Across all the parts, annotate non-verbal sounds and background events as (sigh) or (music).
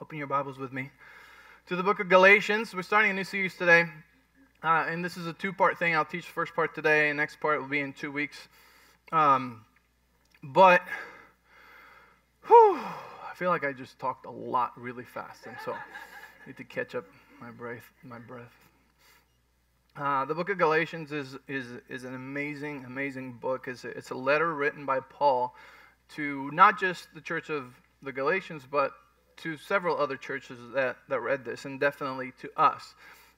Open your Bibles with me to the book of Galatians. We're starting a new series today, uh, and this is a two part thing. I'll teach the first part today, and next part will be in two weeks. Um, but, whew, I feel like I just talked a lot really fast, and so I need to catch up my breath. My breath. Uh, the book of Galatians is, is, is an amazing, amazing book. It's a, it's a letter written by Paul to not just the church of the Galatians, but to several other churches that, that read this, and definitely to us.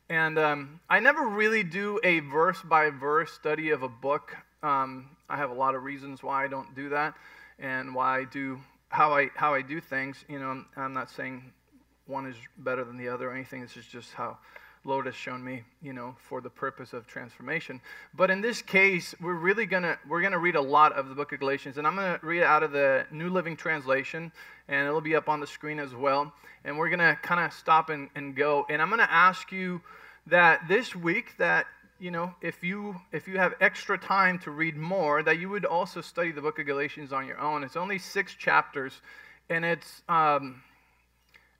And um, I never really do a verse by verse study of a book. Um, I have a lot of reasons why I don't do that, and why I do how I how I do things. You know, I'm, I'm not saying one is better than the other or anything. This is just how Lord has shown me, you know, for the purpose of transformation. But in this case, we're really gonna we're gonna read a lot of the book of Galatians, and I'm gonna read it out of the New Living Translation, and it'll be up on the screen as well. And we're gonna kind of stop and, and go. And I'm gonna ask you that this week that you know if you if you have extra time to read more, that you would also study the book of Galatians on your own. It's only six chapters, and it's um,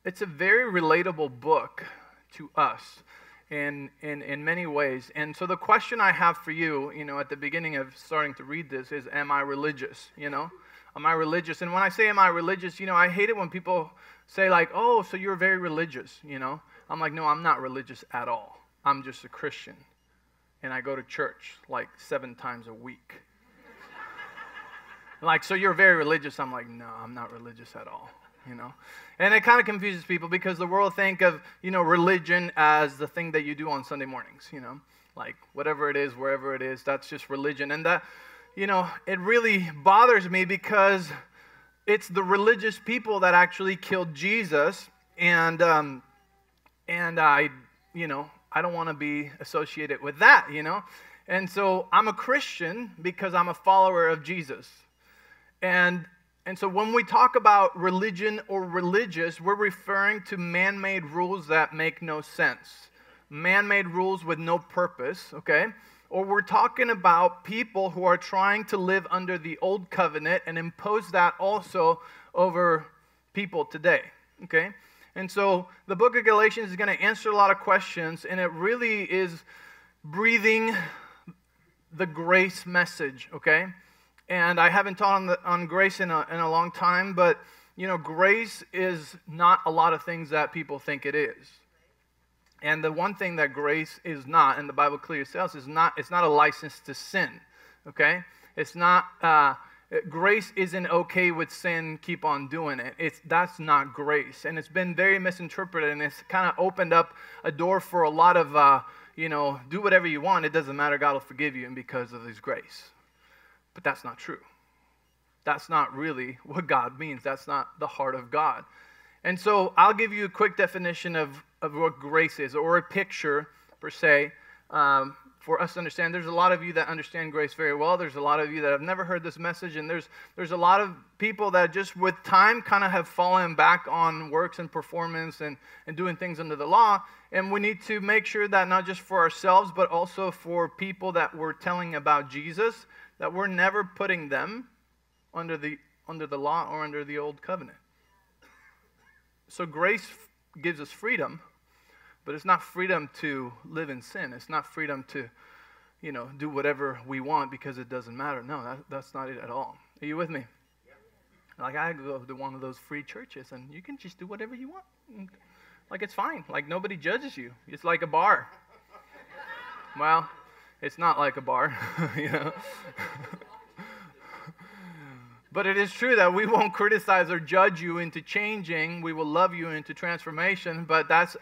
it's a very relatable book to us in, in, in many ways. And so the question I have for you, you know, at the beginning of starting to read this is, am I religious? You know, am I religious? And when I say am I religious, you know, I hate it when people say like, oh, so you're very religious, you know. I'm like, no, I'm not religious at all. I'm just a Christian. And I go to church like seven times a week. (laughs) like, so you're very religious. I'm like, no, I'm not religious at all you know? And it kind of confuses people because the world think of you know religion as the thing that you do on sunday mornings you know? Like whatever it is wherever it is that's just religion. And that you know it really bothers me because it's the religious people that actually killed jesus and um, and i you know i don't want to be associated with that you know? And so i'm a christian because i'm a follower of jesus. And and so when we talk about religion or religious, we're referring to man made rules that make no sense, man made rules with no purpose, okay? Or we're talking about people who are trying to live under the old covenant and impose that also over people today, okay? And so the book of Galatians is going to answer a lot of questions, and it really is breathing the grace message, okay? And I haven't taught on, the, on grace in a, in a long time, but you know, grace is not a lot of things that people think it is. And the one thing that grace is not, and the Bible clearly says, is not it's not a license to sin. Okay, it's not. Uh, grace isn't okay with sin. Keep on doing it. It's that's not grace, and it's been very misinterpreted, and it's kind of opened up a door for a lot of, uh, you know, do whatever you want. It doesn't matter. God will forgive you, and because of His grace. But that's not true. That's not really (laughs) what God means. That's not the heart of God. And so I'll give you a quick definition of, of what grace is, or a picture, per se, um, for us to understand. There's a lot of you that understand grace very well. There's a lot of you that have never heard this message, and there's, there's a lot of people that just with time kind of have fallen back on works and performance and, and doing things under the law. And we need to make sure that not just for ourselves, but also for people that we're telling about Jesus, that we're never putting them under the, under the law or under the old covenant. So grace gives us freedom, but it's not freedom to live in sin. It's not freedom to, you know, do whatever we want because it doesn't matter. No, that, that's not it at all. Are you with me? Like I go to one of those free churches and you can just do whatever you want. Like it's fine. Like nobody judges you. It's like a bar. (laughs) well, it's not like a bar, (laughs) you know. but it is true that we won't criticize or judge you into changing. We will love you into transformation, but that's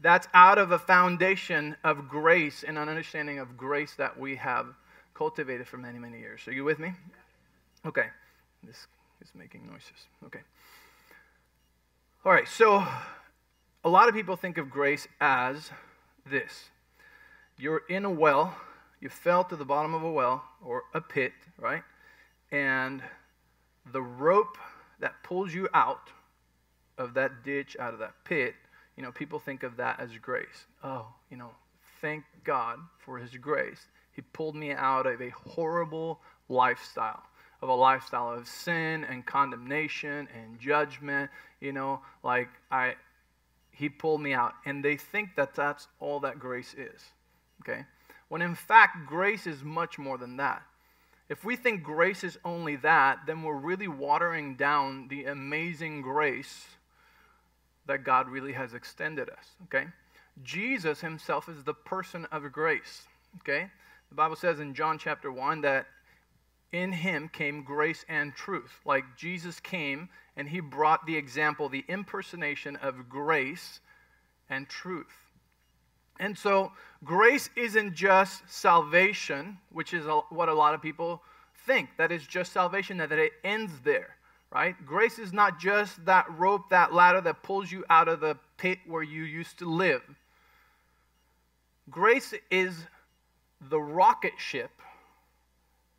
that's out of a foundation of grace and an understanding of grace that we have cultivated for many, many years. Are you with me? Okay. This is making noises. Okay. All right. So, a lot of people think of grace as this you're in a well you fell to the bottom of a well or a pit, right? And the rope that pulls you out of that ditch, out of that pit, you know, people think of that as grace. Oh, you know, thank God for His grace. He pulled me out of a horrible lifestyle. of a lifestyle of sin and condemnation and judgment. You know, like I, he pulled me out. And they think that that's all that grace is. Okay? When in fact, grace is much more than that. If we think grace is only that, then we're really watering down the amazing grace that God really has extended us. Okay? Jesus himself is the person of grace. Okay? The Bible says in John chapter 1 that in him came grace and truth. Like Jesus came and he brought the example, the impersonation of grace and truth. And so, grace isn't just salvation, which is what a lot of people think that it's just salvation, that it ends there, right? Grace is not just that rope, that ladder that pulls you out of the pit where you used to live. Grace is the rocket ship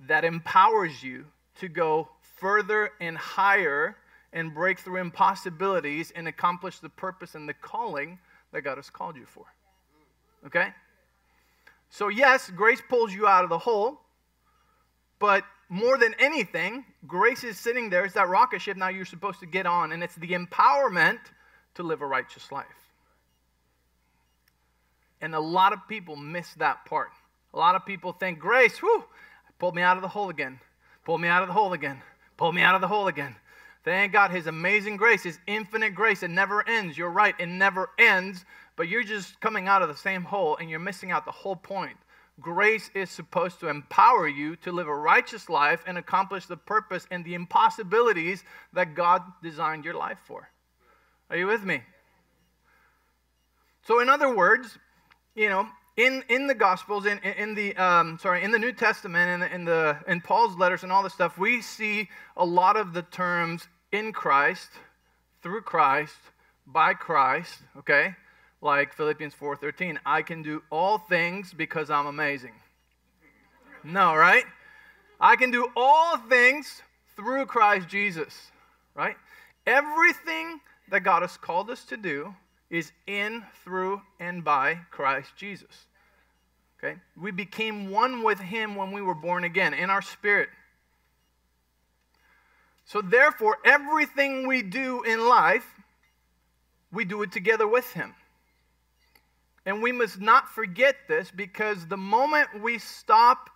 that empowers you to go further and higher and break through impossibilities and accomplish the purpose and the calling that God has called you for. Okay? So, yes, grace pulls you out of the hole, but more than anything, grace is sitting there. It's that rocket ship now you're supposed to get on, and it's the empowerment to live a righteous life. And a lot of people miss that part. A lot of people think, grace, whoo, pulled me out of the hole again, pulled me out of the hole again, pulled me out of the hole again. Thank God, His amazing grace, His infinite grace, it never ends. You're right, it never ends, but you're just coming out of the same hole and you're missing out the whole point. Grace is supposed to empower you to live a righteous life and accomplish the purpose and the impossibilities that God designed your life for. Are you with me? So, in other words, you know, in, in the Gospels, in, in the um, sorry, in the New Testament, in in the in Paul's letters and all this stuff, we see a lot of the terms in Christ, through Christ, by Christ. Okay, like Philippians four thirteen, I can do all things because I'm amazing. No, right? I can do all things through Christ Jesus. Right? Everything that God has called us to do is in, through, and by Christ Jesus. Okay? We became one with Him when we were born again in our spirit. So, therefore, everything we do in life, we do it together with Him. And we must not forget this because the moment we stop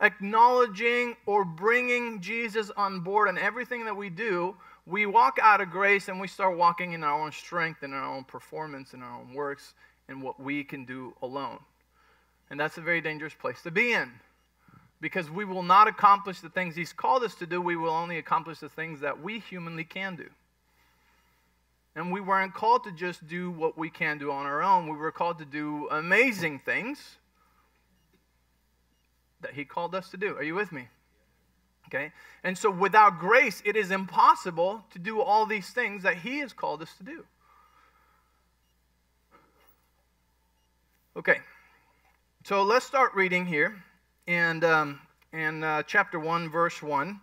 acknowledging or bringing Jesus on board on everything that we do, we walk out of grace and we start walking in our own strength and our own performance and our own works and what we can do alone. And that's a very dangerous place to be in because we will not accomplish the things He's called us to do. We will only accomplish the things that we humanly can do. And we weren't called to just do what we can do on our own. We were called to do amazing things that He called us to do. Are you with me? Okay? And so without grace, it is impossible to do all these things that He has called us to do. Okay. So let's start reading here. And um, in uh, chapter 1, verse 1.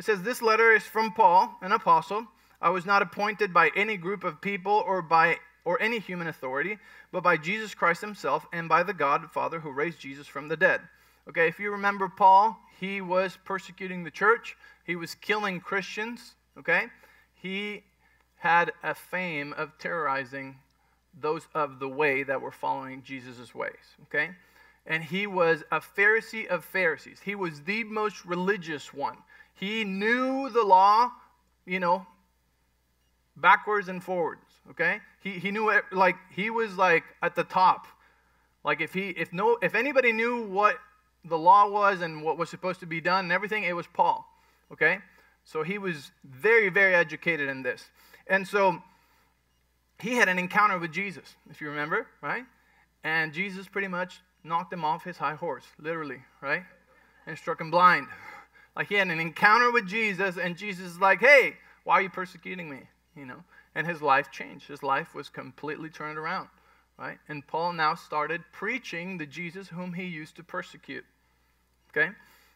It says, This letter is from Paul, an apostle. I was not appointed by any group of people or by or any human authority, but by Jesus Christ himself and by the God Father who raised Jesus from the dead. Okay, if you remember Paul, he was persecuting the church, he was killing Christians, okay? He had a fame of terrorizing those of the way that were following Jesus' ways, okay? And he was a Pharisee of Pharisees. He was the most religious one. He knew the law, you know, backwards and forwards, okay? He, he knew it, like he was like at the top. Like if he if no if anybody knew what the law was and what was supposed to be done and everything, it was Paul. Okay? So he was very, very educated in this. And so he had an encounter with Jesus, if you remember, right? And Jesus pretty much knocked him off his high horse, literally, right? And struck him blind. Like he had an encounter with Jesus, and Jesus is like, hey, why are you persecuting me? You know? And his life changed. His life was completely turned around, right? And Paul now started preaching the Jesus whom he used to persecute. Okay?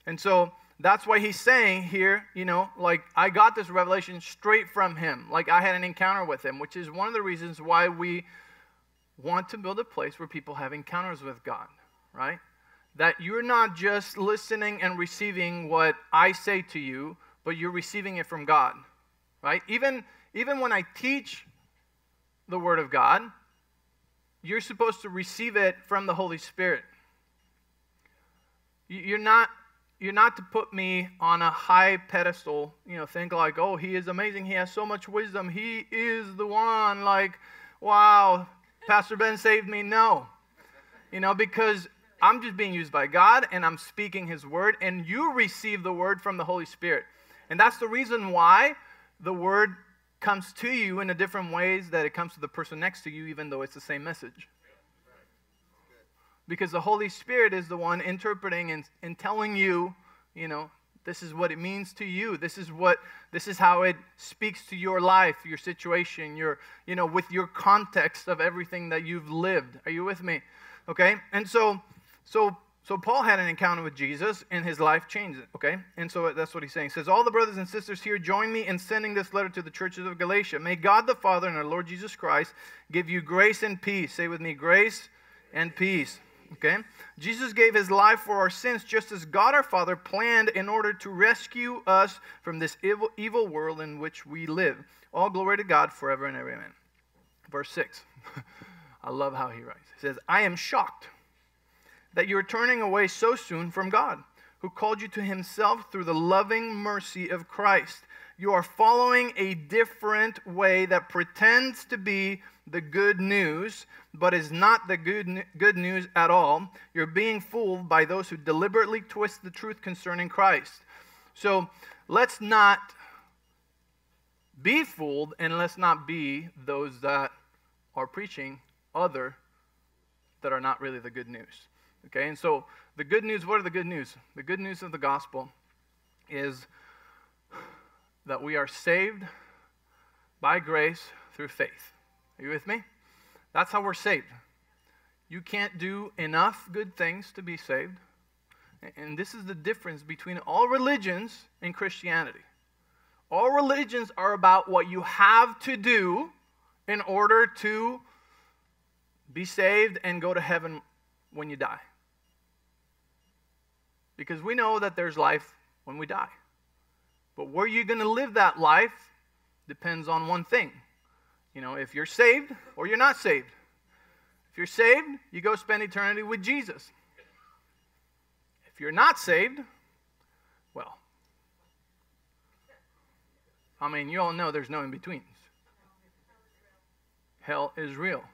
And so that's why he's saying here, you know, like I got this revelation straight from him. Like I had an encounter with him, which is one of the reasons why we want to build a place where people have encounters with God, right? That you're not just listening and receiving what I say to you, but you're receiving it from God, right? Even, even when I teach the Word of God, you're supposed to receive it from the Holy Spirit. You're not, you're not to put me on a high pedestal, you know, think like, oh, he is amazing. He has so much wisdom. He is the one. Like, wow, Pastor Ben saved me. No. You know, because I'm just being used by God and I'm speaking his word, and you receive the word from the Holy Spirit. And that's the reason why the word comes to you in a different ways that it comes to the person next to you, even though it's the same message. Because the Holy Spirit is the one interpreting and, and telling you, you know, this is what it means to you. This is what this is how it speaks to your life, your situation, your, you know, with your context of everything that you've lived. Are you with me? Okay? And so so so Paul had an encounter with Jesus and his life changed okay? And so that's what he's saying. He says, All the brothers and sisters here join me in sending this letter to the churches of Galatia. May God the Father and our Lord Jesus Christ give you grace and peace. Say with me, grace and peace. Okay? Jesus gave his life for our sins just as God our Father planned in order to rescue us from this evil, evil world in which we live. All glory to God forever and ever. Amen. Verse 6. (laughs) I love how he writes. He says, I am shocked that you're turning away so soon from God, who called you to himself through the loving mercy of Christ. You are following a different way that pretends to be the good news, but is not the good, good news at all. You're being fooled by those who deliberately twist the truth concerning Christ. So let's not be fooled, and let's not be those that are preaching other that are not really the good news. Okay, and so the good news what are the good news? The good news of the gospel is that we are saved by grace through faith. Are you with me? That's how we're saved. You can't do enough good things to be saved. And this is the difference between all religions and Christianity. All religions are about what you have to do in order to be saved and go to heaven when you die. Because we know that there's life when we die. But where you're going to live that life depends on one thing. You know, if you're saved or you're not saved. If you're saved, you go spend eternity with Jesus. If you're not saved, well, I mean, you all know there's no in betweens. Hell is real.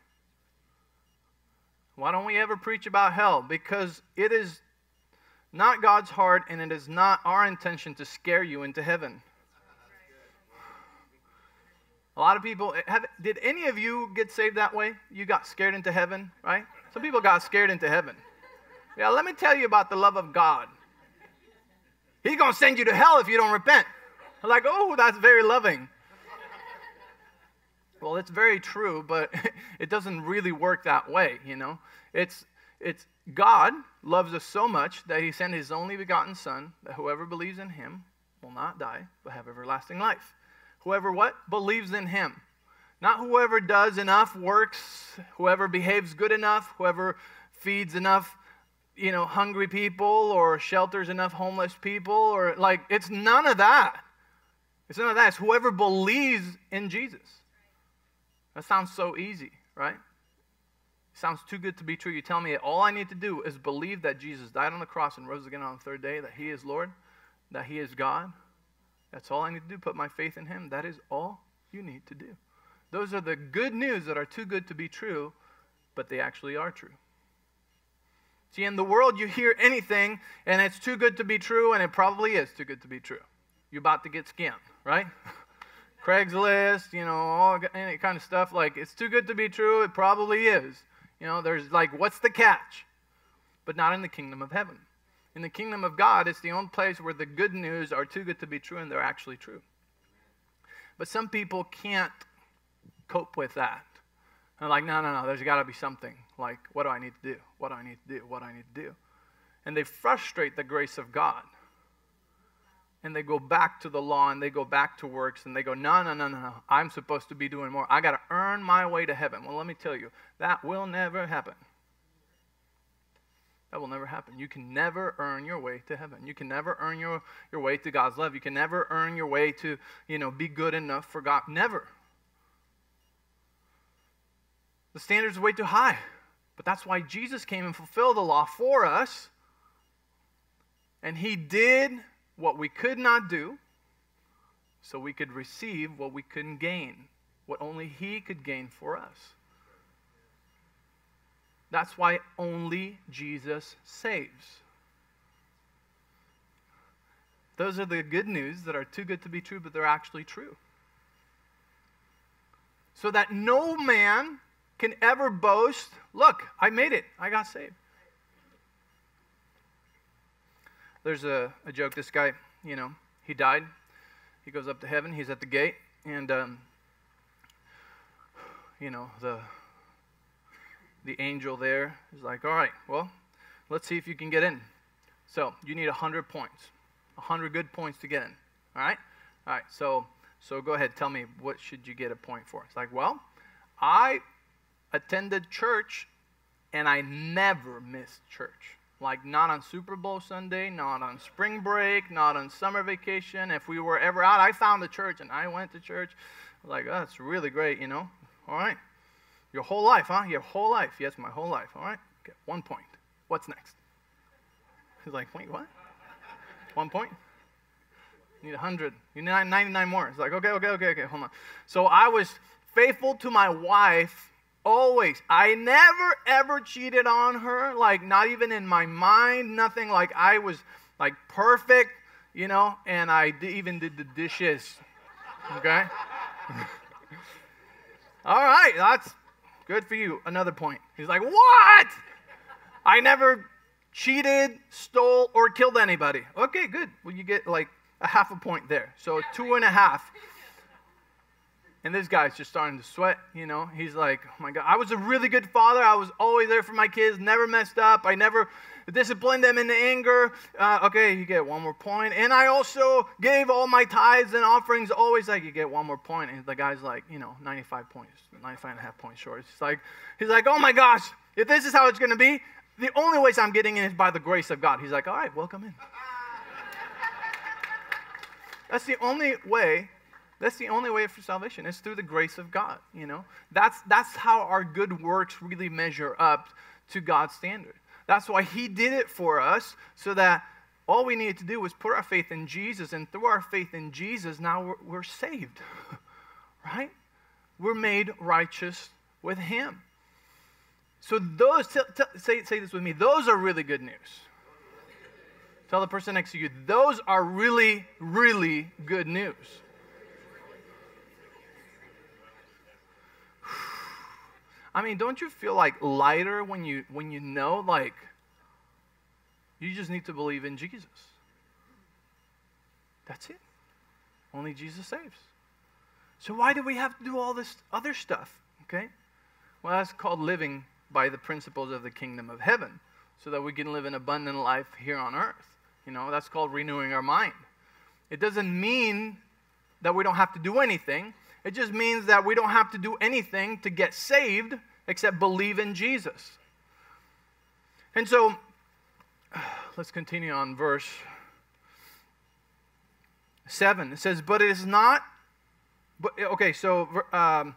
Why don't we ever preach about hell? Because it is not God's heart, and it is not our intention to scare you into heaven. A lot of people have. Did any of you get saved that way? You got scared into heaven, right? Some people got scared into heaven. Yeah, let me tell you about the love of God. He's going to send you to hell if you don't repent. I'm like, oh, that's very loving. Well, it's very true, but (laughs) it doesn't really work that way, you know? It's it's God loves us so much that he sent his only begotten Son, that whoever believes in him will not die, but have everlasting life. Whoever what? Believes in him. Not whoever does enough works, whoever behaves good enough, whoever feeds enough, you know, hungry people or shelters enough homeless people or like it's none of that. It's none of that. It's whoever believes in Jesus. That sounds so easy, right? Sounds too good to be true. You tell me all I need to do is believe that Jesus died on the cross and rose again on the third day, that He is Lord, that He is God. That's all I need to do. Put my faith in Him. That is all you need to do. Those are the good news that are too good to be true, but they actually are true. See, in the world, you hear anything and it's too good to be true, and it probably is too good to be true. You're about to get scammed, right? (laughs) Craigslist, you know, all any kind of stuff. Like, it's too good to be true. It probably is. You know, there's like, what's the catch? But not in the kingdom of heaven. In the kingdom of God, it's the only place where the good news are too good to be true and they're actually true. But some people can't cope with that. They're like, no, no, no, there's got to be something. Like, what do I need to do? What do I need to do? What do I need to do? And they frustrate the grace of God. And they go back to the law and they go back to works and they go, no, no, no, no. I'm supposed to be doing more. I got to earn my way to heaven. Well, let me tell you, that will never happen. That will never happen. You can never earn your way to heaven. You can never earn your, your way to God's love. You can never earn your way to, you know, be good enough for God. Never. The standards are way too high. But that's why Jesus came and fulfilled the law for us. And he did what we could not do so we could receive what we couldn't gain, what only he could gain for us. That's why only Jesus saves. Those are the good news that are too good to be true, but they're actually true. So that no man can ever boast, look, I made it, I got saved. There's a, a joke, this guy, you know, he died. He goes up to heaven, he's at the gate, and, um, you know, the the angel there is like, all right, well, let's see if you can get in. So you need 100 points, 100 good points to get in. All right? All right, so, so go ahead, tell me, what should you get a point for? It's like, well, I attended church and I never missed church. Like, not on Super Bowl Sunday, not on spring break, not on summer vacation. If we were ever out, I found the church and I went to church. Like, oh, that's really great, you know? All right. Your whole life, huh? Your whole life. Yes, my whole life. All right. Okay, one point. What's next? He's (laughs) like, wait, what? (laughs) One point? You need 100. You need 99 more. It's like, okay, okay, okay, okay, hold on. So I was faithful to my wife always. I never, ever cheated on her. Like, not even in my mind, nothing. Like, I was, like, perfect, you know, and I even did the dishes. Okay? (laughs) All right, that's Good for you. Another point. He's like, What? I never cheated, stole, or killed anybody. Okay, good. Well, you get like a half a point there. So two and a half. And this guy's just starting to sweat, you know. He's like, oh my God, I was a really good father. I was always there for my kids, never messed up. I never disciplined them in anger. Uh, okay, you get one more point. And I also gave all my tithes and offerings always like, you get one more point. And the guy's like, you know, 95 points, 95 and a half points short. He's like, he's like, oh my gosh, if this is how it's going to be, the only ways I'm getting in is by the grace of God. He's like, all right, welcome in. (laughs) That's the only way that's the only way for salvation. It's through the grace of God, you know. That's that's how our good works really measure up to God's standard. That's why he did it for us so that all we needed to do was put our faith in Jesus and through our faith in Jesus now we're, we're saved. (laughs) right? We're made righteous with him. So those t- t- say say this with me. Those are really good news. Tell the person next to you, those are really, really good news. I mean, don't you feel like lighter when you when you know like you just need to believe in Jesus. That's it. Only Jesus saves. So why do we have to do all this other stuff? Okay? Well, that's called living by the principles of the kingdom of heaven so that we can live an abundant life here on earth. You know, that's called renewing our mind. It doesn't mean that we don't have to do anything. It just means that we don't have to do anything to get saved except believe in Jesus. And so, (sighs) let's continue on verse 7. It says, But it is not, but, okay, so um,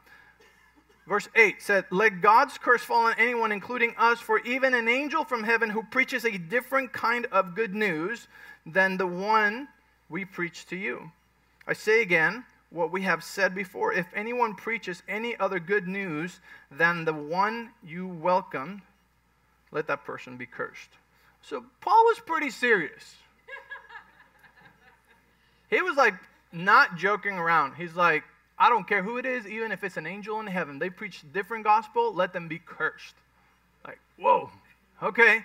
verse 8 said, Let God's curse fall on anyone, including us, for even an angel from heaven who preaches a different kind of good news than the one we preach to you. I say again, what we have said before. If anyone preaches any other good news than the one you welcomed, let that person be cursed. So Paul was pretty serious. (laughs) he was like not joking around. He's like, I don't care who it is, even if it's an angel in heaven. They preach different gospel, let them be cursed. Like, whoa, okay.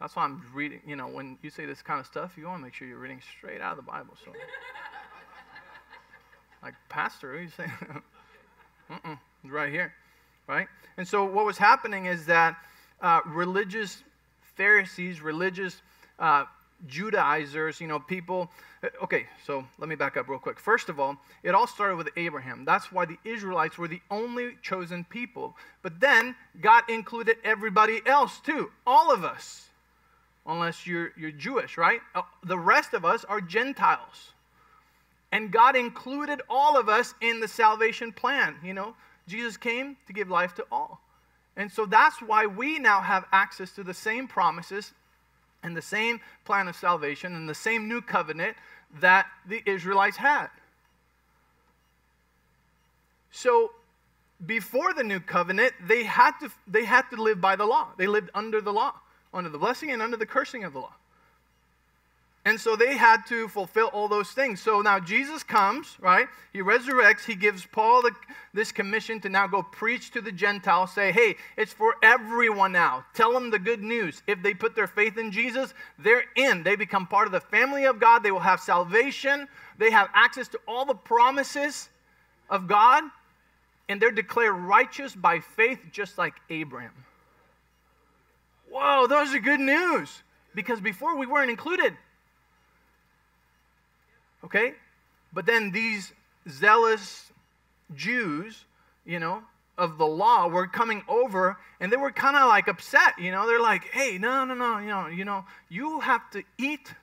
That's why I'm reading, you know, when you say this kind of stuff, you want to make sure you're reading straight out of the Bible. So, (laughs) like, Pastor, what are you saying? (laughs) Mm-mm, right here, right? And so, what was happening is that uh, religious Pharisees, religious uh, Judaizers, you know, people. Uh, okay, so let me back up real quick. First of all, it all started with Abraham. That's why the Israelites were the only chosen people. But then God included everybody else too, all of us, unless you're, you're Jewish, right? Uh, the rest of us are Gentiles. And God included all of us in the salvation plan. You know, Jesus came to give life to all. And so that's why we now have access to the same promises and the same plan of salvation and the same new covenant that the Israelites had. So before the new covenant, they had to, they had to live by the law. They lived under the law, under the blessing and under the cursing of the law. And so they had to fulfill all those things. So now Jesus comes, right? He resurrects. He gives Paul the, this commission to now go preach to the Gentiles. Say, hey, it's for everyone now. Tell them the good news. If they put their faith in Jesus, they're in. They become part of the family of God. They will have salvation. They have access to all the promises of God. And they're declared righteous by faith, just like Abraham. Whoa, those are good news. Because before we weren't included. Okay? But then these zealous Jews, you know, of the law were coming over and they were kind of like upset, you know. They're like, "Hey, no, no, no, you know, you know, you have to eat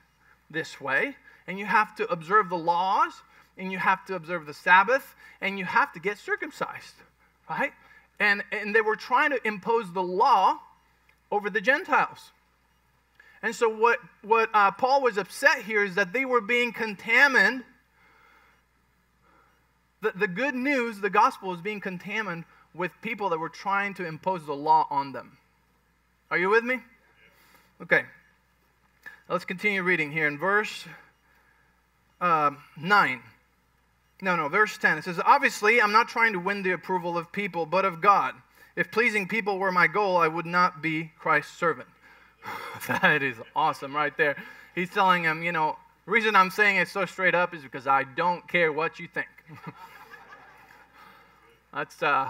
this way and you have to observe the laws and you have to observe the Sabbath and you have to get circumcised." Right? And and they were trying to impose the law over the Gentiles. And so, what, what uh, Paul was upset here is that they were being contaminated. The, the good news, the gospel, is being contaminated with people that were trying to impose the law on them. Are you with me? Okay. Let's continue reading here in verse uh, 9. No, no, verse 10. It says, Obviously, I'm not trying to win the approval of people, but of God. If pleasing people were my goal, I would not be Christ's servant. (sighs) that is awesome right there. He's telling him, you know, the reason I'm saying it so straight up is because I don't care what you think. (laughs) That's uh,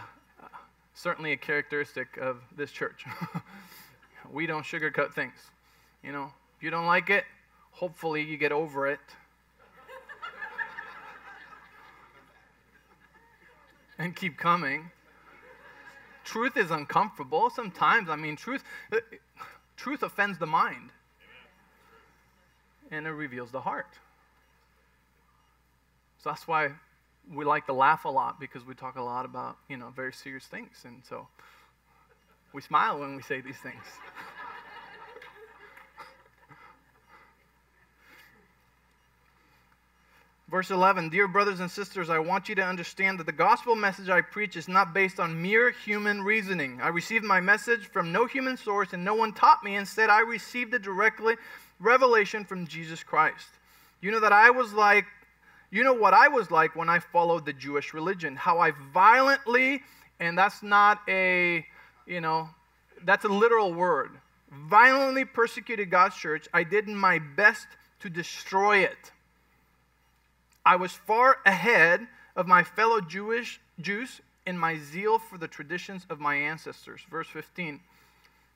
certainly a characteristic of this church. (laughs) we don't sugarcoat things. You know, if you don't like it, hopefully you get over it. (laughs) and keep coming. Truth is uncomfortable. Sometimes, I mean, truth uh, Truth offends the mind, and it reveals the heart. So that's why we like to laugh a lot because we talk a lot about, you know, very serious things. And so we smile when we say these things. Verse 11 Dear brothers and sisters, I want you to understand that the gospel message I preach is not based on mere human reasoning. I received my message from no human source, and no one taught me. Instead, I received it directly, revelation from Jesus Christ. You know that I was like, you know what I was like when I followed the Jewish religion, how I violently, and that's not a, you know, that's a literal word, violently persecuted God's church. I did my best to destroy it. I was far ahead of my fellow Jewish Jews in my zeal for the traditions of my ancestors. Verse 15.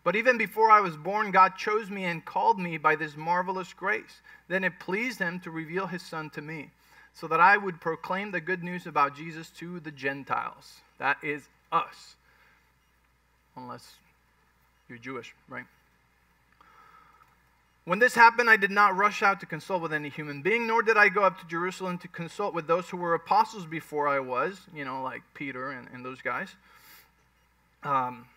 But even before I was born, God chose me and called me by this marvelous grace. Then it pleased him to reveal his son to me, so that I would proclaim the good news about Jesus to the Gentiles. That is us. Unless you're Jewish, right? When this happened, I did not rush out to consult with any human being, nor did I go up to Jerusalem to consult with those who were apostles before I was, you know, like Peter and, and those guys. Um,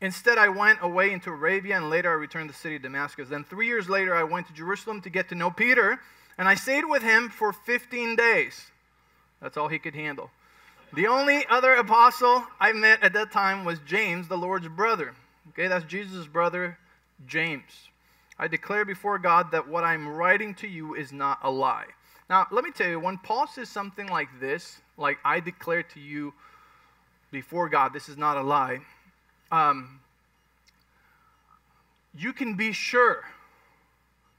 instead, I went away into Arabia, and later I returned to the city of Damascus. Then, three years later, I went to Jerusalem to get to know Peter, and I stayed with him for 15 days. That's all he could handle. The only other apostle I met at that time was James, the Lord's brother. Okay, that's Jesus' brother, James. I declare before God that what I'm writing to you is not a lie. Now, let me tell you, when Paul says something like this, like I declare to you before God, this is not a lie, um, you can be sure,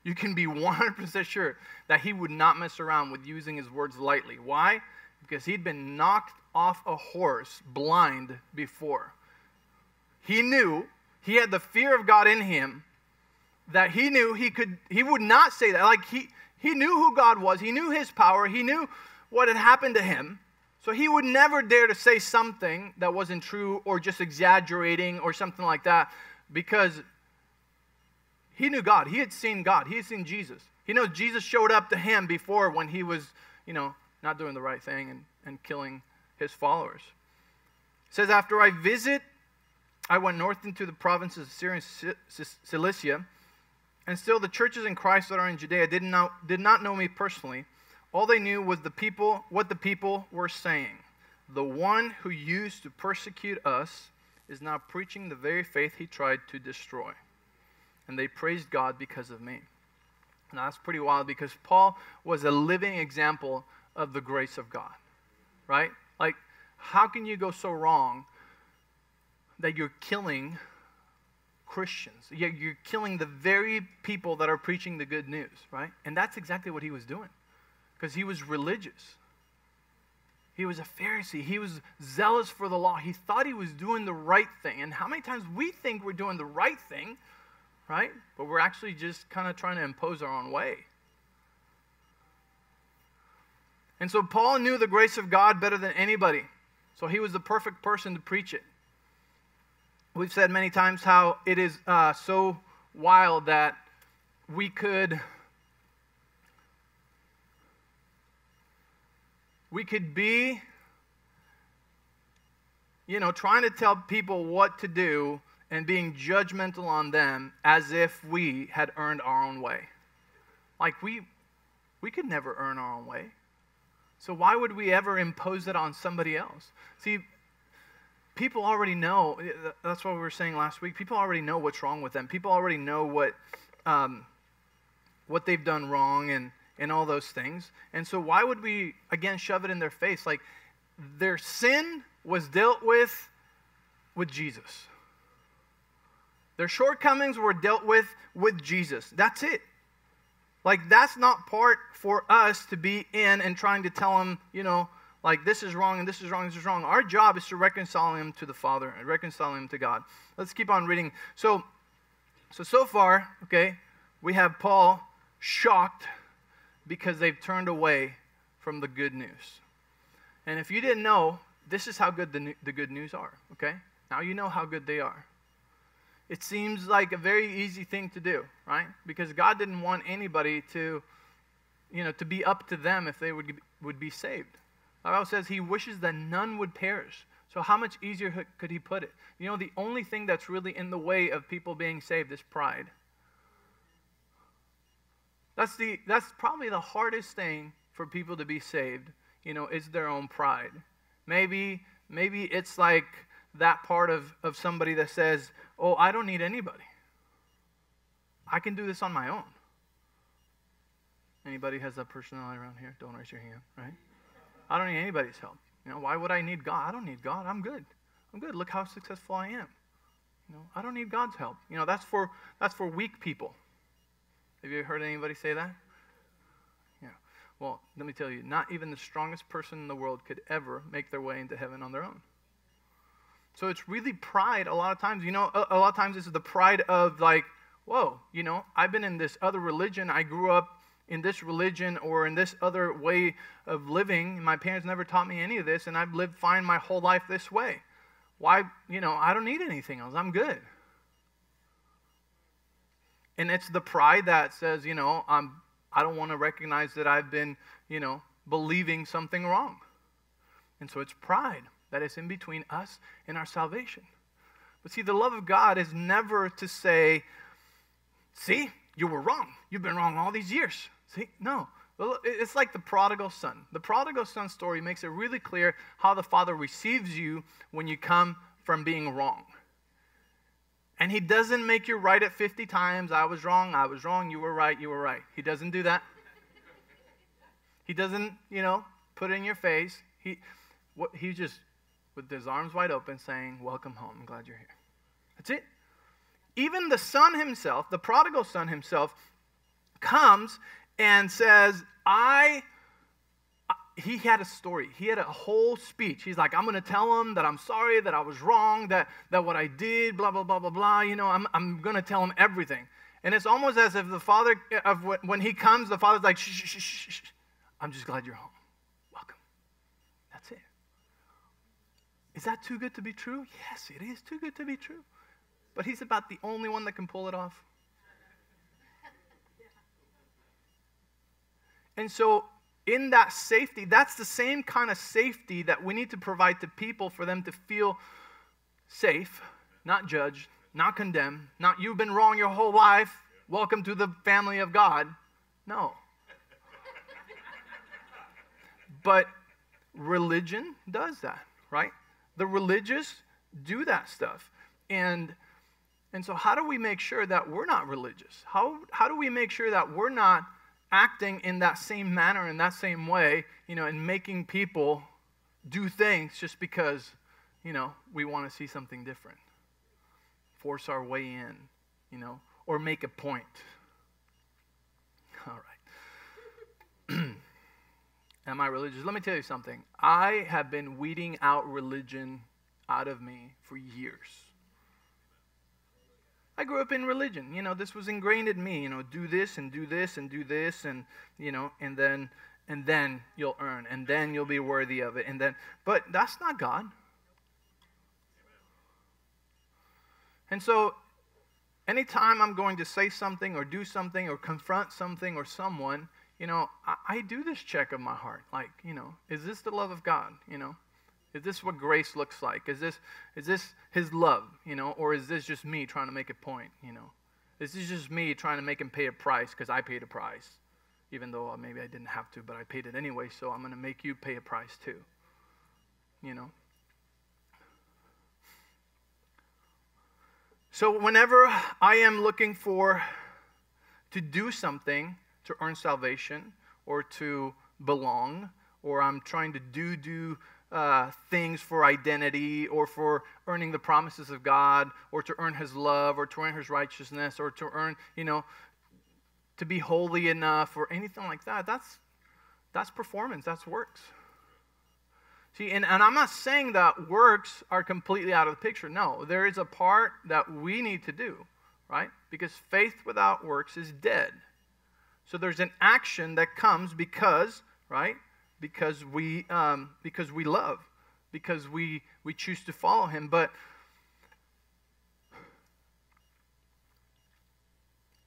you can be (laughs) 100% sure that he would not mess around with using his words lightly. Why? Because he'd been knocked off a horse blind before. He knew, he had the fear of God in him that he knew he could he would not say that. Like he he knew who God was, he knew his power, he knew what had happened to him. So he would never dare to say something that wasn't true or just exaggerating or something like that because he knew God. He had seen God. He had seen Jesus. He knows Jesus showed up to him before when he was, you know, not doing the right thing and, and killing his followers. It says, After I visit, I went north into the provinces of Syria and Cilicia, and still the churches in Christ that are in Judea did not, did not know me personally. All they knew was the people, what the people were saying. The one who used to persecute us is now preaching the very faith he tried to destroy. And they praised God because of me. Now that's pretty wild because Paul was a living example of the grace of God, right? Like, how can you go so wrong that you're killing Christians? You're killing the very people that are preaching the good news, right? And that's exactly what he was doing because he was religious. He was a Pharisee. He was zealous for the law. He thought he was doing the right thing. And how many times we think we're doing the right thing, right? But we're actually just kind of trying to impose our own way. And so Paul knew the grace of God better than anybody. So he was the perfect person to preach it. We've said many times how it is uh, so wild that we could we could be you know trying to tell people what to do and being judgmental on them as if we had earned our own way. Like we we could never earn our own way. So why would we ever impose it on somebody else? See people already know that's what we were saying last week people already know what's wrong with them people already know what um, what they've done wrong and and all those things. And so, why would we, again, shove it in their face? Like, their sin was dealt with with Jesus. Their shortcomings were dealt with with Jesus. That's it. Like, that's not part for us to be in and trying to tell them, you know, like this is wrong and this is wrong, this is wrong. Our job is to reconcile him to the Father and reconcile him to God. Let's keep on reading. So, so so far, okay, we have Paul shocked because they've turned away from the good news. And if you didn't know, this is how good the, the good news are, okay? Now you know how good they are. It seems like a very easy thing to do, right? Because God didn't want anybody to, you know, to be up to them if they would, would be saved. The Bible says he wishes that none would perish. So how much easier could he put it? You know, the only thing that's really in the way of people being saved is pride. That's, the, that's probably the hardest thing for people to be saved, you know, is their own pride. Maybe, maybe it's like that part of, of somebody that says, oh, I don't need anybody. I can do this on my own. Anybody has that personality around here? Don't raise your hand, right? I don't need anybody's help. You know, why would I need God? I don't need God. I'm good. I'm good. Look how successful I am. You know, I don't need God's help. You know, that's for that's for weak people. Have you heard anybody say that? Yeah. Well, let me tell you, not even the strongest person in the world could ever make their way into heaven on their own. So it's really pride a lot of times. You know, a, a lot of times it's the pride of like, whoa, you know, I've been in this other religion. I grew up in this religion or in this other way of living. My parents never taught me any of this, and I've lived fine my whole life this way. Why, you know, I don't need anything else. I'm good. And it's the pride that says, you know, I'm, I don't want to recognize that I've been, you know, believing something wrong. And so it's pride that is in between us and our salvation. But see, the love of God is never to say, see, you were wrong. You've been wrong all these years. See, no. It's like the prodigal son. The prodigal son story makes it really clear how the father receives you when you come from being wrong. And he doesn't make you right at 50 times. I was wrong, I was wrong, you were right, you were right. He doesn't do that. He doesn't, you know, put it in your face. He, what, he just, with his arms wide open, saying, Welcome home. I'm glad you're here. That's it. Even the son himself, the prodigal son himself, comes and says, I he had a story. He had a whole speech. He's like, I'm going to tell him that I'm sorry, that I was wrong, that, that what I did, blah, blah, blah, blah, blah. You know, I'm, I'm going to tell him everything. And it's almost as if the father, uh, of when he comes, the father's like, shh, shh, shh, shh. I'm just glad you're home. Welcome. That's it. Is that too good to be true? Yes, it is too good to be true. But he's about the only one that can pull it off. And so, in that safety, that's the same kind of safety that we need to provide to people for them to feel safe, not judged, not condemned, not you've been wrong your whole life, welcome to the family of God. No. but religion does that, right? The religious do that stuff. And and so how do we make sure that we're not religious? How how do we make sure that we're not acting in that same manner in that same way, you know, and making people do things just because, you know, we want to see something different? force our way in, you know, or make a point. (laughs) All right. (clears throat) Am I religious? Let me tell you something. I have been weeding out religion out of me for years. I grew up in religion. You know, this was ingrained in me. You know, do this and do this and do this and you know, and then and then you'll earn and then you'll be worthy of it and then but that's not God. And so, anytime I'm going to say something or do something or confront something or someone, you know, I, I, do this check of my heart. Like, you know, is this the love of God? You know, is this what grace looks like? Is this is this His love? You know, or is this just me trying to make a point? You know, is this just me trying to make Him pay a price because I paid a price, even though uh, maybe I didn't have to, but I paid it anyway. So I'm going to make you pay a price too. You know, So, whenever I am looking for to do something to earn salvation or to belong, or I'm trying to do do uh, things for identity or for earning the promises of God or to earn His love or to earn His righteousness or to earn, you know, to be holy enough or anything like that, that's that's performance. That's works. See, and, and I'm not saying that works are completely out of the picture. No, there is a part that we need to do, right? Because faith without works is dead. So there's an action that comes because, right? Because we um, because we love, because we we choose to follow Him. But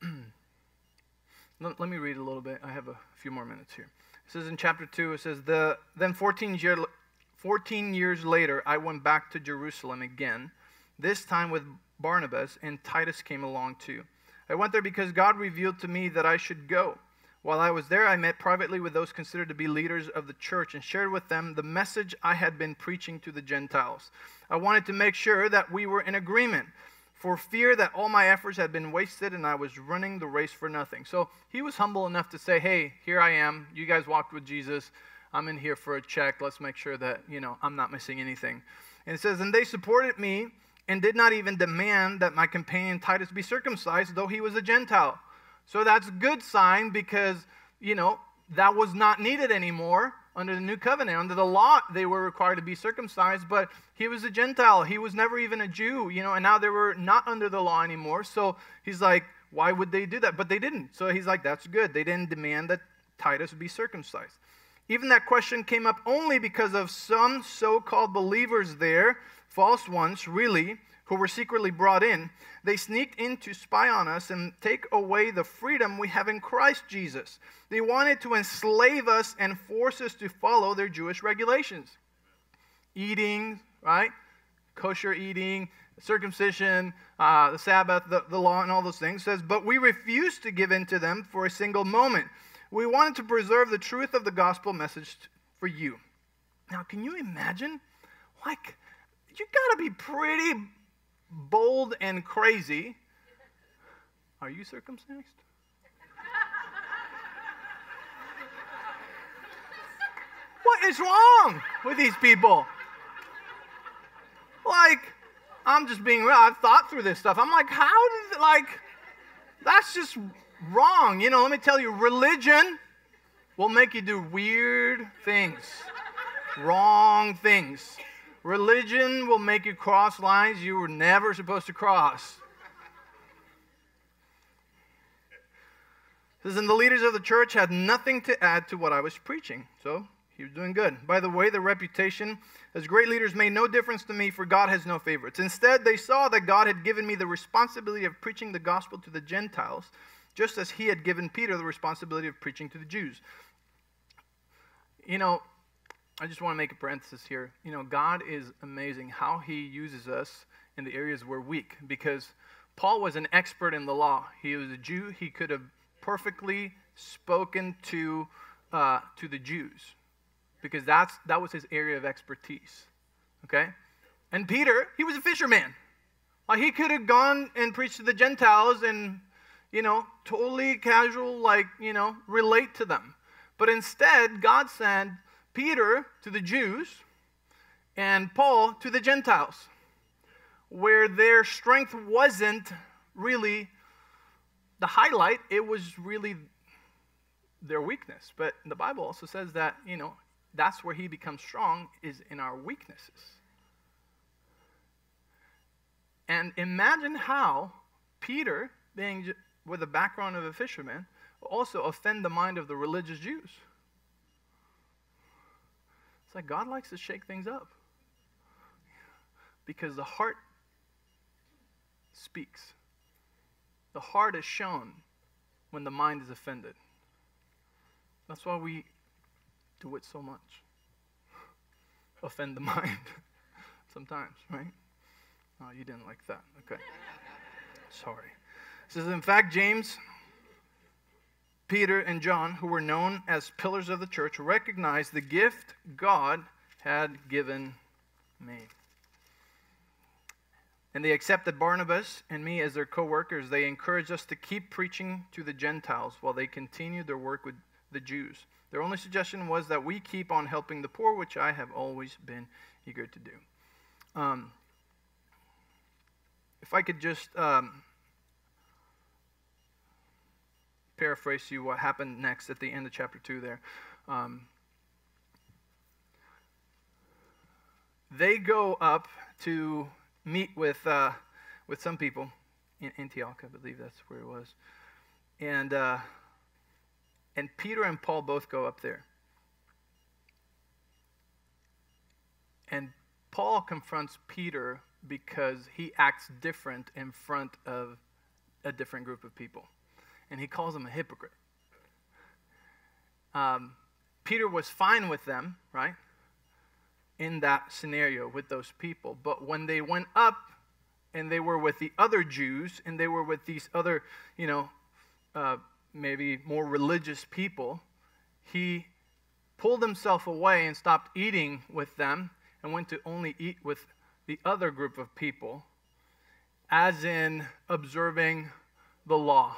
(clears throat) let, let me read a little bit. I have a few more minutes here. It says in chapter 2, it says, the, Then 14 years, 14 years later, I went back to Jerusalem again, this time with Barnabas, and Titus came along too. I went there because God revealed to me that I should go. While I was there, I met privately with those considered to be leaders of the church and shared with them the message I had been preaching to the Gentiles. I wanted to make sure that we were in agreement for fear that all my efforts had been wasted and I was running the race for nothing. So he was humble enough to say, Hey, here I am. You guys walked with Jesus. I'm in here for a check. Let's make sure that, you know, I'm not missing anything. And it says, And they supported me and did not even demand that my companion Titus be circumcised, though he was a Gentile. So that's a good sign because, you know, that was not needed anymore under the new covenant. Under the law, they were required to be circumcised, but he was a Gentile. He was never even a Jew, you know, and now they were not under the law anymore. So he's like, why would they do that? But they didn't. So he's like, that's good. They didn't demand that Titus be circumcised. Even that question came up only because of some so called believers there, false ones, really, who were secretly brought in. They sneaked in to spy on us and take away the freedom we have in Christ Jesus. They wanted to enslave us and force us to follow their Jewish regulations. Eating, right? Kosher eating, circumcision, uh, the Sabbath, the, the law, and all those things. says, but we refused to give in to them for a single moment we wanted to preserve the truth of the gospel message for you. Now, can you imagine? Like, you got to be pretty bold and crazy. Are you circumcised? what is wrong with these people? Like, I'm just being real. I've thought through this stuff. I'm like, how did, like, that's just wrong. You know, let me tell you, religion will make you do weird things, wrong things. Religion will make you cross lines you were never supposed to cross. says, and the leaders of the church had nothing to add to what I was preaching. So he was doing good. By the way, the reputation as great leaders made no difference to me, for God has no favorites. Instead, they saw that God had given me the responsibility of preaching the gospel to the Gentiles, just as he had given Peter the responsibility of preaching to the Jews. You know, I just want to make a parenthesis here. You know, God is amazing how he uses us in the areas we're weak because Paul was an expert in the law. He was a Jew. He could have perfectly spoken to, uh, to the Jews because that's, that was his area of expertise. Okay? And Peter, he was a fisherman. Like he could have gone and preached to the Gentiles and, you know, totally casual, like, you know, relate to them. But instead, God sent Peter to the Jews and Paul to the Gentiles, where their strength wasn't really the highlight, it was really their weakness. But the Bible also says that, you know, that's where he becomes strong is in our weaknesses. And imagine how Peter, being with a background of a fisherman, also offend the mind of the religious Jews. It's like God likes to shake things up because the heart speaks. The heart is shown when the mind is offended. That's why we do it so much. Offend the (laughs) mind sometimes, right? Oh, you didn't like that. Okay. Sorry. Says, in fact, James, Peter, and John, who were known as pillars of the church, recognized the gift God had given me. And they accepted Barnabas and me as their co workers. They encouraged us to keep preaching to the Gentiles while they continued their work with the Jews. Their only suggestion was that we keep on helping the poor, which I have always been eager to do. Um, if I could just um, paraphrase you what happened next at the end of chapter 2 there. Um, they go up to meet with, uh, with some people in Antioch, I believe that's where it was. And, uh, and Peter and Paul both go up there. And Paul confronts Peter because he acts different in front of a different group of people. And he calls him a hypocrite. Um, Peter was fine with them, right? in that scenario with those people. But when they went up and they were with the other Jews and they were with these other, you know, uh, maybe more religious people, he pulled himself away and stopped eating with them and went to only eat with the other group of people, as in observing the law.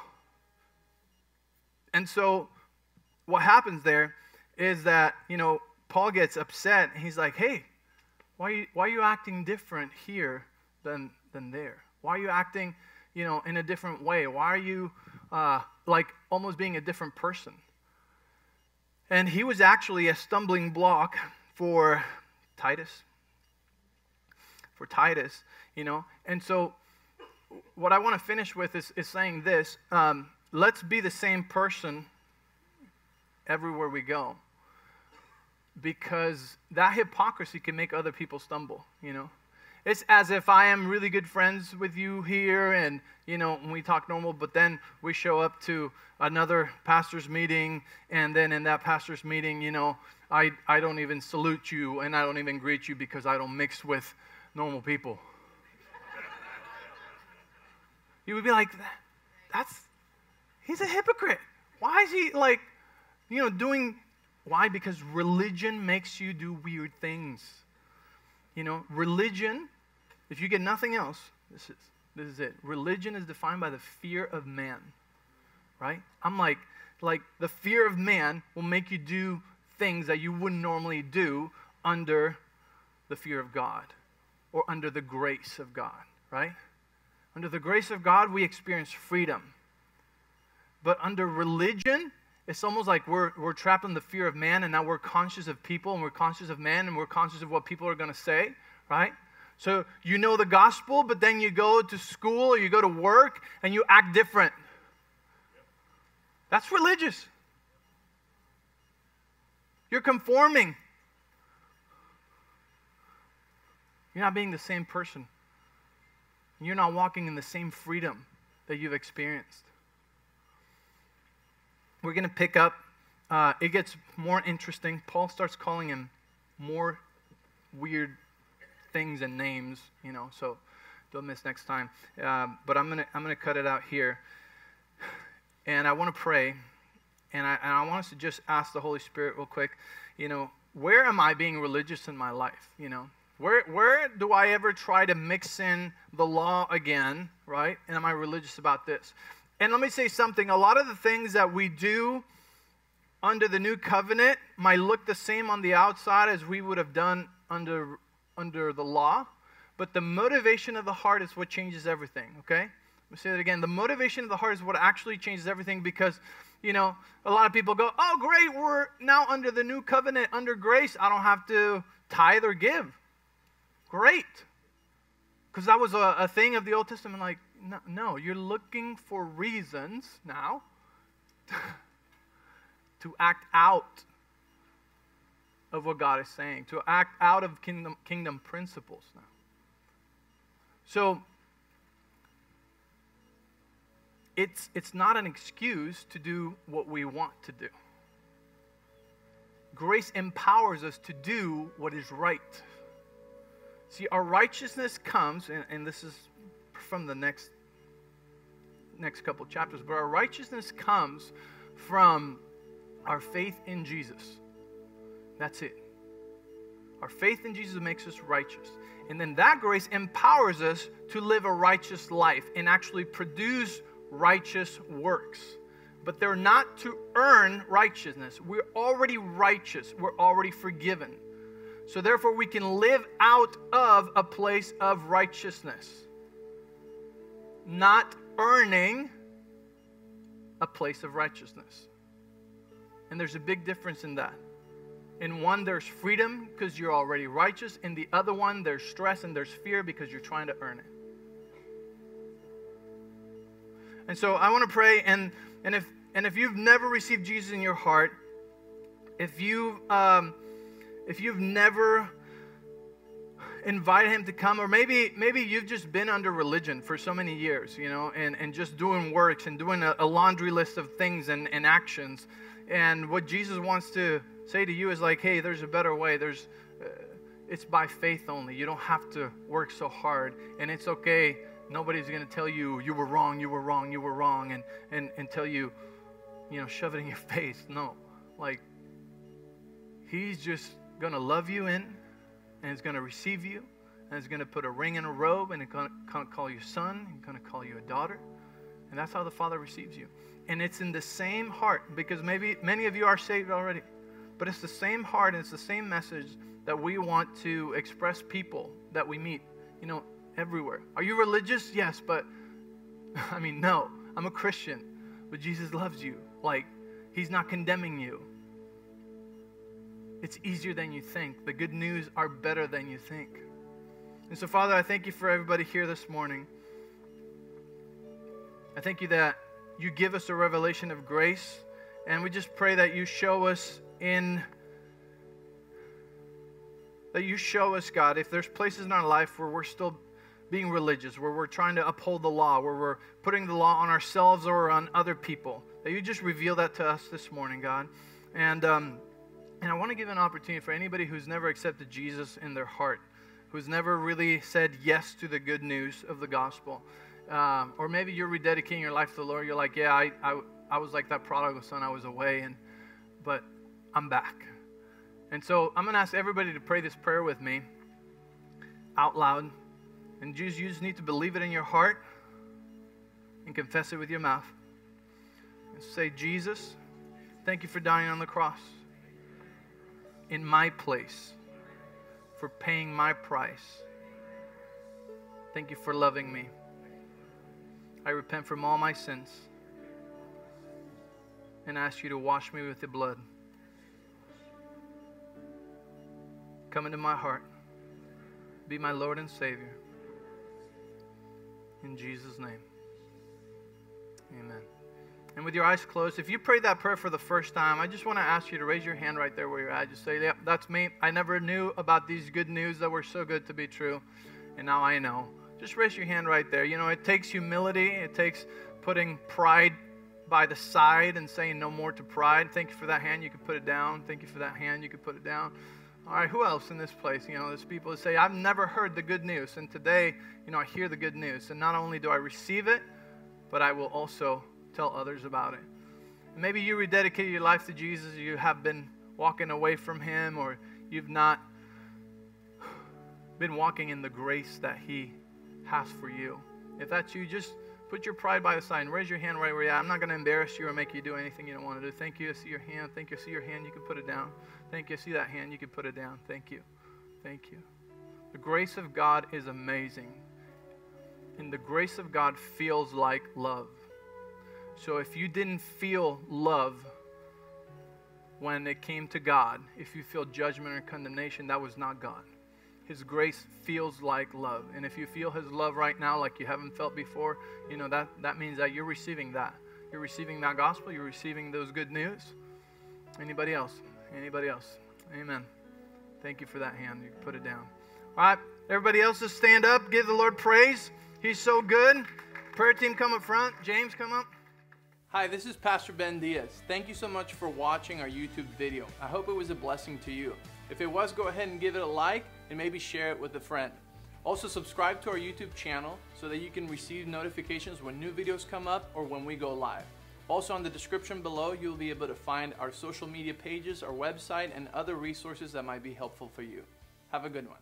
And so, what happens there is that, you know, Paul gets upset and he's like, hey, why are you, why are you acting different here than, than there? Why are you acting, you know, in a different way? Why are you uh, like almost being a different person? And he was actually a stumbling block for Titus. For Titus, you know. And so, what I want to finish with is, is saying this um, let's be the same person everywhere we go because that hypocrisy can make other people stumble, you know? It's as if I am really good friends with you here and, you know, we talk normal, but then we show up to another pastor's meeting, and then in that pastor's meeting, you know, I, I don't even salute you and I don't even greet you because I don't mix with normal people. (laughs) you would be like, that's, he's a hypocrite. Why is he like, you know, doing why? Because religion makes you do weird things. You know, religion, if you get nothing else, this is this is it. Religion is defined by the fear of man. Right? I'm like like the fear of man will make you do things that you wouldn't normally do under the fear of God or under the grace of God, right? Under the grace of God, we experience freedom. But under religion, it's almost like we're, we're trapped in the fear of man and now we're conscious of people and we're conscious of man and we're conscious of what people are going to say, right? So you know the gospel, but then you go to school or you go to work and you act different. That's religious. You're conforming. You're not being the same person. You're not walking in the same freedom that you've experienced. We're going to pick up, uh, it gets more interesting. Paul starts calling him more weird things and names, you know, so don't miss next time. Um, but I'm going to I'm gonna cut it out here. And I want to pray and I, and I want us to just ask the Holy Spirit real quick, you know, where am I being religious in my life? You know, where, where do I ever try to mix in the law again, right? And am I religious about this? And let me say something a lot of the things that we do under the new covenant might look the same on the outside as we would have done under, under the law, but the motivation of the heart is what changes everything, okay? Let me say that again. The motivation of the heart is what actually changes everything because you know, a lot of people go, oh, great, we're now under the new covenant, under grace. I don't have to tithe or give. Great. Because that was a, a, thing of the Old Testament. Like, no, no you're looking for reasons now (laughs) to act out of what God is saying, to act out of kingdom, kingdom principles now. So, it's, it's not an excuse to do what we want to do. Grace empowers us to do what is right. See, our righteousness comes, and, and this is from the next next couple chapters, but our righteousness comes from our faith in Jesus. That's it. Our faith in Jesus makes us righteous. And then that grace empowers us to live a righteous life and actually produce righteous works. But they're not to earn righteousness. We're already righteous, we're already forgiven. So therefore, we can live out of a place of righteousness, not earning a place of righteousness. And there's a big difference in that. In one, there's freedom because you're already righteous. In the other one, there's stress and there's fear because you're trying to earn it. And so I want to pray, and, and, if, and if you've never received Jesus in your heart, if, you, um, if you've never invited him to come, or maybe, maybe you've just been under religion for so many years, you know, and, and just doing works and doing a, a laundry list of things and, and actions. And what Jesus wants to say to you is like, hey, there's a better way. There's, uh, it's by faith only. You don't have to work so hard, and it's okay Nobody's going to tell you, you were wrong, you were wrong, you were wrong, and, and, and tell you, you know, shove it in your (laughs) face. No. Like, He's just going to love you in, and He's going to receive you, and He's going to put a ring in a robe, and He's going to call you son, He's going to call you a daughter. And that's how the Father receives you. And it's in the same heart, because maybe many of you are saved already, but it's the same heart and it's the same message that we want to express people that we meet. You know, everywhere. Are you religious? Yes, but (laughs) I mean, no. I'm a Christian, but Jesus loves you. Like, He's not condemning you. It's easier than you think. The good news are better than you think. And so, Father, I thank you for everybody here this morning. I thank you that you give us a revelation of grace, and we just pray that you show us in that you show us, God, if there's places in our life where we're still being religious, where we're trying to uphold the law, where we're putting the law on ourselves or on other people. That you just reveal that to us this morning, God. And, um, and I want to give an opportunity for anybody who's never accepted Jesus in their heart, who's never really said yes to the good news of the gospel. Um, or maybe you're rededicating your life to the Lord. You're like, yeah, I, I, I was like that prodigal son. I was away, and but I'm back. And so I'm going to ask everybody to pray this prayer with me out loud. And Jews, you just need to believe it in your heart and confess it with your mouth. And say, Jesus, thank you for dying on the cross in my place, for paying my price. Thank you for loving me. I repent from all my sins and ask you to wash me with the blood. Come into my heart. Be my Lord and Savior. In Jesus' name. Amen. And with your eyes closed, if you prayed that prayer for the first time, I just want to ask you to raise your hand right there where you're at. Just say, Yep, that's me. I never knew about these good news that were so good to be true. And now I know. Just raise your hand right there. You know, it takes humility, it takes putting pride by the side and saying no more to pride. Thank you for that hand. You can put it down. Thank you for that hand. You can put it down. All right, who else in this place? You know, there's people that say, I've never heard the good news. And today, you know, I hear the good news. And not only do I receive it, but I will also tell others about it. And maybe you rededicated your life to Jesus, you have been walking away from Him, or you've not been walking in the grace that He has for you. If that's you, just put your pride by the side and raise your hand right where you're. I'm not going to embarrass you or make you do anything you don't want to do. Thank you. I see your hand. Thank you. I see your hand. You can put it down. Thank you. I see that hand. You can put it down. Thank you. Thank you. The grace of God is amazing. And the grace of God feels like love. So if you didn't feel love when it came to God, if you feel judgment or condemnation, that was not God. His grace feels like love. And if you feel His love right now like you haven't felt before, you know, that, that means that you're receiving that. You're receiving that gospel. You're receiving those good news. Anybody else? Anybody else? Amen. Thank you for that hand. You put it down. All right. Everybody else just stand up. Give the Lord praise. He's so good. Prayer team come up front. James, come up. Hi, this is Pastor Ben Diaz. Thank you so much for watching our YouTube video. I hope it was a blessing to you. If it was, go ahead and give it a like and maybe share it with a friend. Also, subscribe to our YouTube channel so that you can receive notifications when new videos come up or when we go live. Also, on the description below, you'll be able to find our social media pages, our website, and other resources that might be helpful for you. Have a good one.